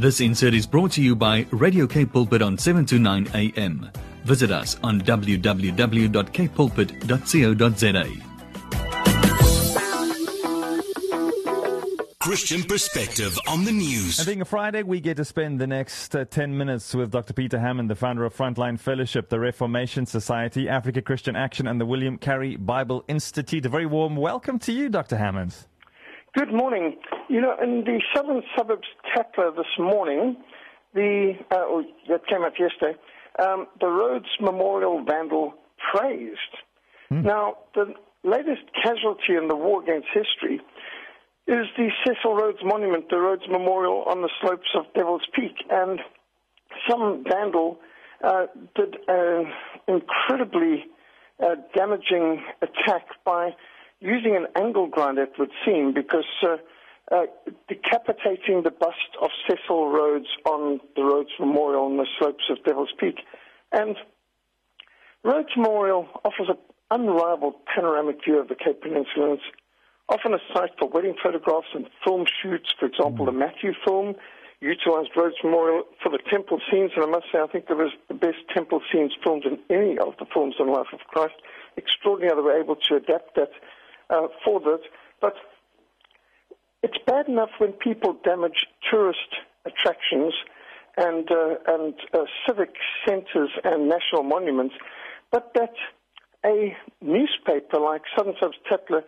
This insert is brought to you by Radio CapePulpit on 7 to 9 a.m. Visit us on www.capepulpit.co.za. Christian perspective on the news. And being a Friday, we get to spend the next uh, 10 minutes with Dr. Peter Hammond, the founder of Frontline Fellowship, the Reformation Society, Africa Christian Action, and the William Carey Bible Institute. A very warm welcome to you, Dr. Hammond. Good morning. You know, in the southern suburbs Tatler this morning, the uh, that came up yesterday, um, the Rhodes Memorial vandal praised. Hmm. Now, the latest casualty in the war against history is the Cecil Rhodes Monument, the Rhodes Memorial on the slopes of Devil's Peak, and some vandal uh, did an incredibly uh, damaging attack by using an angle grinder, it would seem, because uh, uh, decapitating the bust of Cecil Rhodes on the Rhodes Memorial on the slopes of Devil's Peak. And Rhodes Memorial offers an unrivaled panoramic view of the Cape Peninsula. It's often a site for wedding photographs and film shoots. For example, the Matthew film utilized Rhodes Memorial for the temple scenes, and I must say, I think there was the best temple scenes filmed in any of the films on life of Christ. Extraordinary how they were able to adapt that uh, for this. But it's bad enough when people damage tourist attractions and uh, and uh, civic centres and national monuments, but that a newspaper like Southern Subs Tatler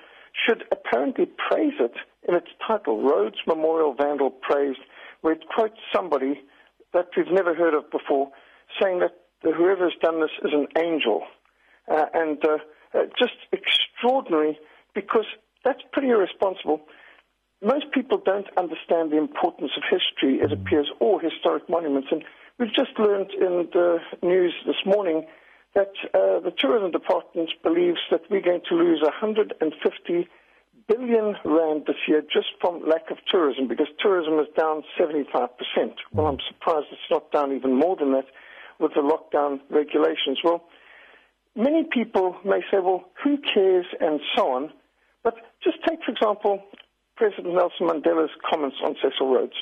should apparently praise it in its title, Rhodes Memorial Vandal Praised, where it quotes somebody that we've never heard of before, saying that whoever has done this is an angel. Uh, and uh, uh, just extraordinary because that's pretty irresponsible. Most people don't understand the importance of history, it appears, or historic monuments. And we've just learned in the news this morning that uh, the tourism department believes that we're going to lose 150 billion rand this year just from lack of tourism because tourism is down 75%. Well, I'm surprised it's not down even more than that with the lockdown regulations. Well, many people may say, well, who cares, and so on. Just take, for example, President Nelson Mandela's comments on Cecil Rhodes.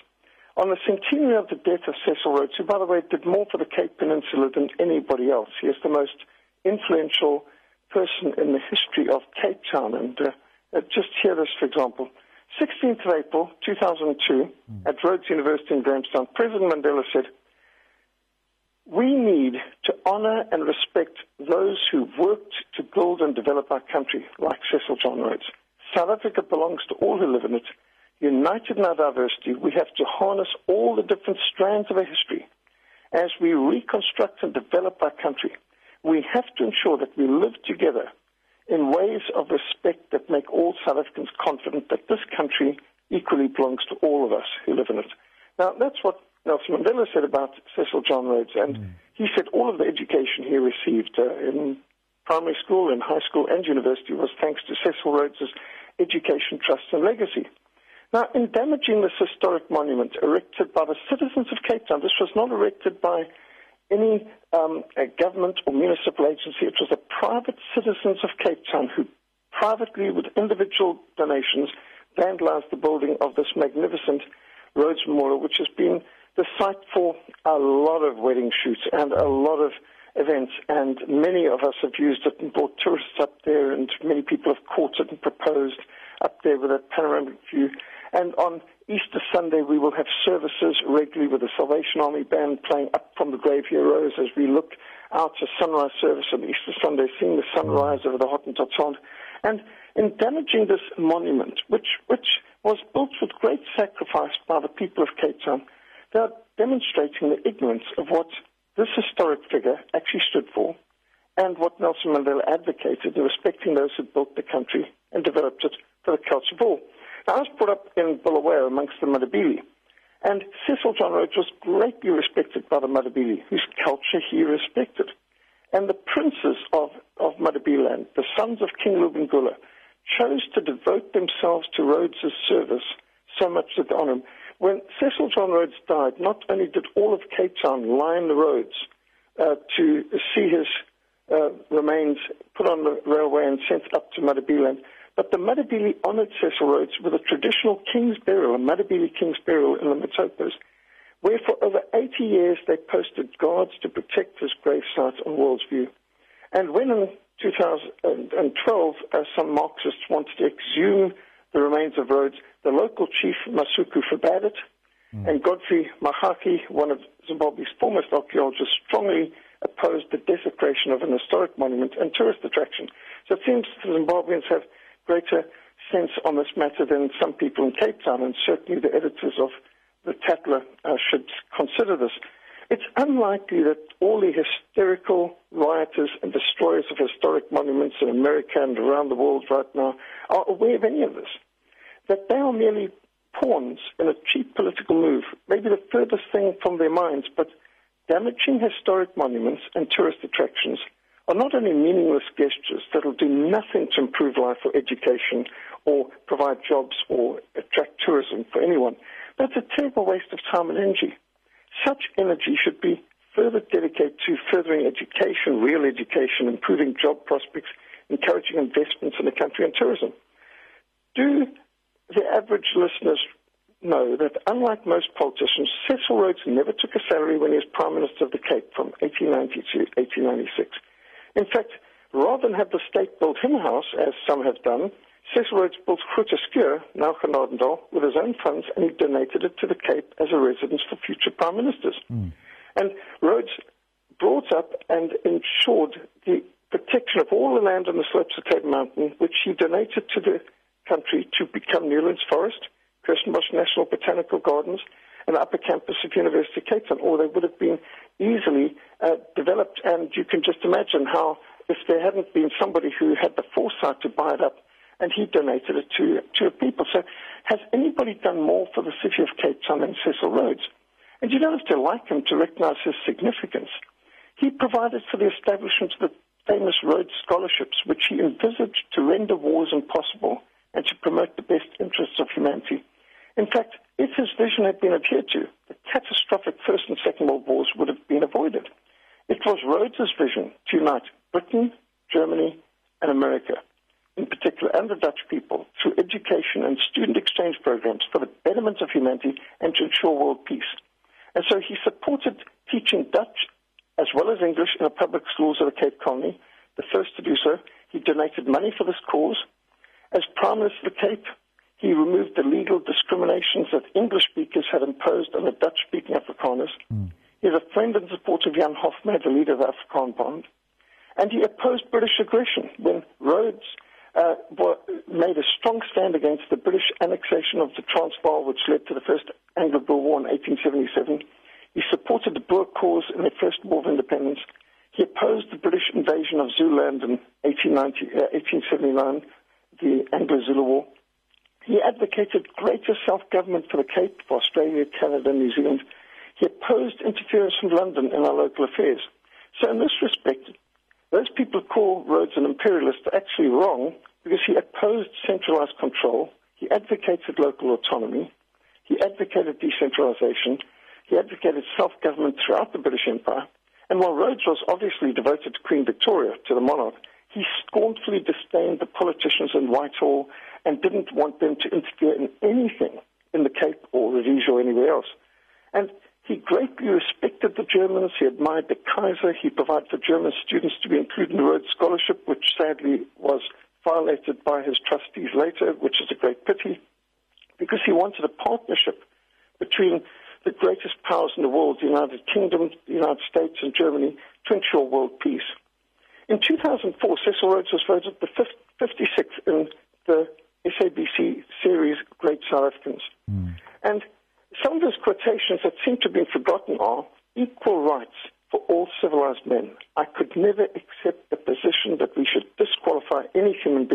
On the centenary of the death of Cecil Rhodes, who, by the way, did more for the Cape Peninsula than anybody else. He is the most influential person in the history of Cape Town. And uh, uh, just hear this, for example. 16th of April, 2002, mm. at Rhodes University in Grahamstown, President Mandela said, we need to honor and respect those who've worked to build and develop our country, like Cecil John Rhodes. South Africa belongs to all who live in it. United in our diversity, we have to harness all the different strands of our history. As we reconstruct and develop our country, we have to ensure that we live together in ways of respect that make all South Africans confident that this country equally belongs to all of us who live in it. Now, that's what Nelson Mandela said about Cecil John Rhodes, and mm. he said all of the education he received uh, in primary school, and high school, and university was thanks to Cecil Rhodes' education, trust, and legacy. Now, in damaging this historic monument erected by the citizens of Cape Town, this was not erected by any um, government or municipal agency. It was the private citizens of Cape Town who privately, with individual donations, vandalized the building of this magnificent Rhodes Memorial, which has been the site for a lot of wedding shoots and a lot of events, and many of us have used it and brought tourists up there, and many people have caught it and proposed up there with a panoramic view. And on Easter Sunday, we will have services regularly with the Salvation Army band playing up from the Grave He arose as we look out to sunrise service on Easter Sunday, seeing the sunrise over the Hottentot Sound. And in damaging this monument, which, which was built with great sacrifice by the people of Cape Town, they are demonstrating the ignorance of what this historic figure actually stood for and what Nelson Mandela advocated in respecting those who built the country and developed it for the culture of all. Now, I was brought up in Bulawayo amongst the Matabele, and Cecil John Rhodes was greatly respected by the Matabele, whose culture he respected. And the princes of, of Matabeleland, the sons of King Lobengula, chose to devote themselves to Rhodes' service so much that they honor him. When Cecil John Rhodes died, not only did all of Cape Town line the roads uh, to see his uh, remains put on the railway and sent up to Matabeleland, but the Matabele honored Cecil Rhodes with a traditional king's burial, a Matabele king's burial in the Matopos, where for over 80 years they posted guards to protect his gravesite on World's View. And when in 2012 uh, some Marxists wanted to exhume the remains of Rhodes, the local chief Masuku forbade it, mm. and Godfrey Mahachi, one of Zimbabwe's foremost archaeologists, strongly opposed the desecration of an historic monument and tourist attraction. So it seems the Zimbabweans have greater sense on this matter than some people in Cape Town, and certainly the editors of the Tatler uh, should consider this. It's unlikely that all the hysterical destroyers of historic monuments in America and around the world right now are aware of any of this. That they are merely pawns in a cheap political move, maybe the furthest thing from their minds, but damaging historic monuments and tourist attractions are not only meaningless gestures that will do nothing to improve life or education or provide jobs or attract tourism for anyone, but it's a terrible waste of time and energy. Such energy should be further dedicate to furthering education, real education, improving job prospects, encouraging investments in the country and tourism. Do the average listeners know that unlike most politicians, Cecil Rhodes never took a salary when he was Prime Minister of the Cape from 1890 to 1896. In fact, rather than have the state build him a house, as some have done, Cecil Rhodes built Groote now Genadendal, with his own funds, and he donated it to the Cape as a residence for future prime ministers. Mm. And Rhodes brought up and ensured the protection of all the land on the slopes of Table Mountain, which he donated to the country to become Newlands Forest, Kirstenbosch National Botanical Gardens, and upper campus of University of Cape Town, or they would have been easily uh, developed. And you can just imagine how, if there hadn't been somebody who had the foresight to buy it up, and he donated it to, to people. So has anybody done more for the city of Cape Town than Cecil Rhodes? And you don't have to like him to recognize his significance. He provided for the establishment of the famous Rhodes Scholarships, which he envisaged to render wars impossible and to promote the best interests of humanity. In fact, if his vision had been adhered to, the catastrophic First and Second World Wars would have been avoided. It was Rhodes's vision to unite Britain, Germany, and America in particular, and the Dutch people, through education and student exchange programs for the betterment of humanity and to ensure world peace. And so he supported teaching Dutch as well as English in the public schools of the Cape Colony, the first to do so. He donated money for this cause. As Prime Minister of the Cape, he removed the legal discriminations that English speakers had imposed on the Dutch speaking Afrikaners. Mm. He's a friend and supporter of Jan Hofmeyr, the leader of the Afrikaner Bond. And he opposed British aggression when Rhodes uh, made a strong stand against the British annexation of the Transvaal, which led to the First Anglo-Boer War in 1877. He supported the Boer cause in the First War of Independence. He opposed the British invasion of Zululand in 1890, uh, 1879, the Anglo-Zulu War. He advocated greater self-government for the Cape, for Australia, Canada, New Zealand. He opposed interference from London in our local affairs. So in this respect, those people who call Rhodes an imperialist are actually wrong because he opposed centralized control, he advocated local autonomy, he advocated decentralization, he advocated self-government throughout the British Empire, and while Rhodes was obviously devoted to Queen Victoria, to the monarch, he scornfully disdained the politicians in Whitehall and didn't want them to interfere in anything in the Cape or Rhodesia or anywhere else. And he greatly respected the Germans. He admired the Kaiser. He provided for German students to be included in the Rhodes Scholarship, which sadly was violated by his trustees later, which is a great pity, because he wanted a partnership between the greatest powers in the world, the United Kingdom, the United States, and Germany, to ensure world peace. In 2004, Cecil Rhodes was voted the 56th in the SABC series Great South Africans. Mm. And some of his quotations that seem to have been forgotten are equal rights for all civilized men. I could never accept the position that we should disqualify any human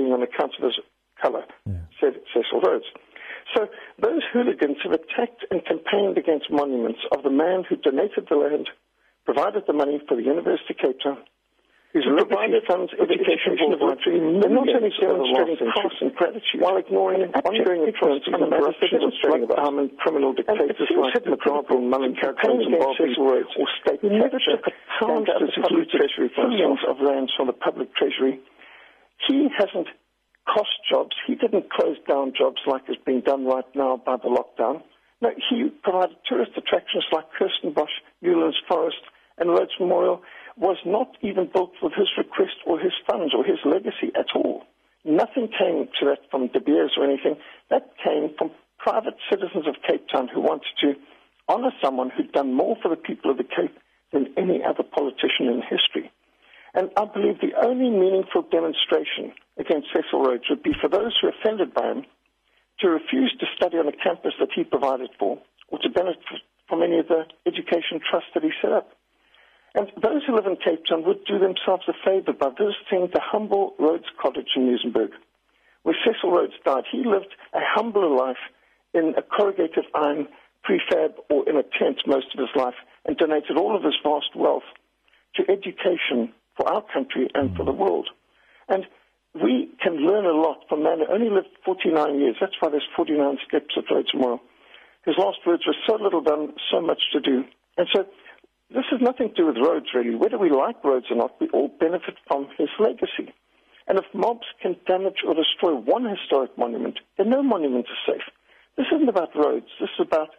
of his color, yeah. said Cecil Rhodes. So those hooligans have attacked and campaigned against monuments of the man who donated the land, provided the money for the University of Cape Town, whose provided funds education laboratory, and not only demonstrating cross and gratitude, while ignoring ongoing atrocities and corruption of drug armed criminal dictators like Mugabe and Mulinkar and Zimbabwe or state never took a pound out of the public treasury billions of rands from the public treasury. He hasn't cost jobs. He didn't close down jobs like is being done right now by the lockdown. No, he provided tourist attractions like Kirstenbosch, Newlands Forest, and Rhodes Memorial was not even built with his request or his funds or his legacy at all. Nothing came to that from De Beers or anything. That came from private citizens of Cape Town who wanted to honor someone who'd done more for the people of the Cape than any other politician in history. And I believe the only meaningful demonstration against Cecil Rhodes would be for those who are offended by him to refuse to study on a campus that he provided for or to benefit from any of the education trusts that he set up. And those who live in Cape Town would do themselves a favor by visiting the humble Rhodes Cottage in Muizenberg, where Cecil Rhodes died. He lived a humbler life in a corrugated iron prefab or in a tent most of his life and donated all of his vast wealth to education for our country and for the world. And we can learn a lot from man who only lived 49 years. That's why there's 49 steps of Rhodes Memorial. His last words were so little done, so much to do. And so this has nothing to do with Rhodes, really. Whether we like Rhodes or not, we all benefit from his legacy. And if mobs can damage or destroy one historic monument, then no monument is safe. This isn't about Rhodes. This is about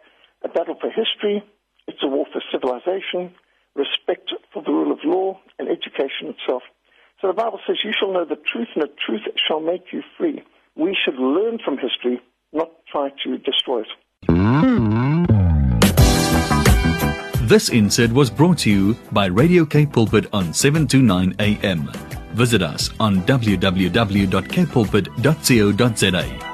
a battle for history. It's a war for civilization, respect for the rule of law, and education itself. So the Bible says, You shall know the truth, and the truth shall make you free. We should learn from history, not try to destroy it. This insert was brought to you by Radio CapePulpit on 729 AM. Visit us on www.capepulpit.co.za.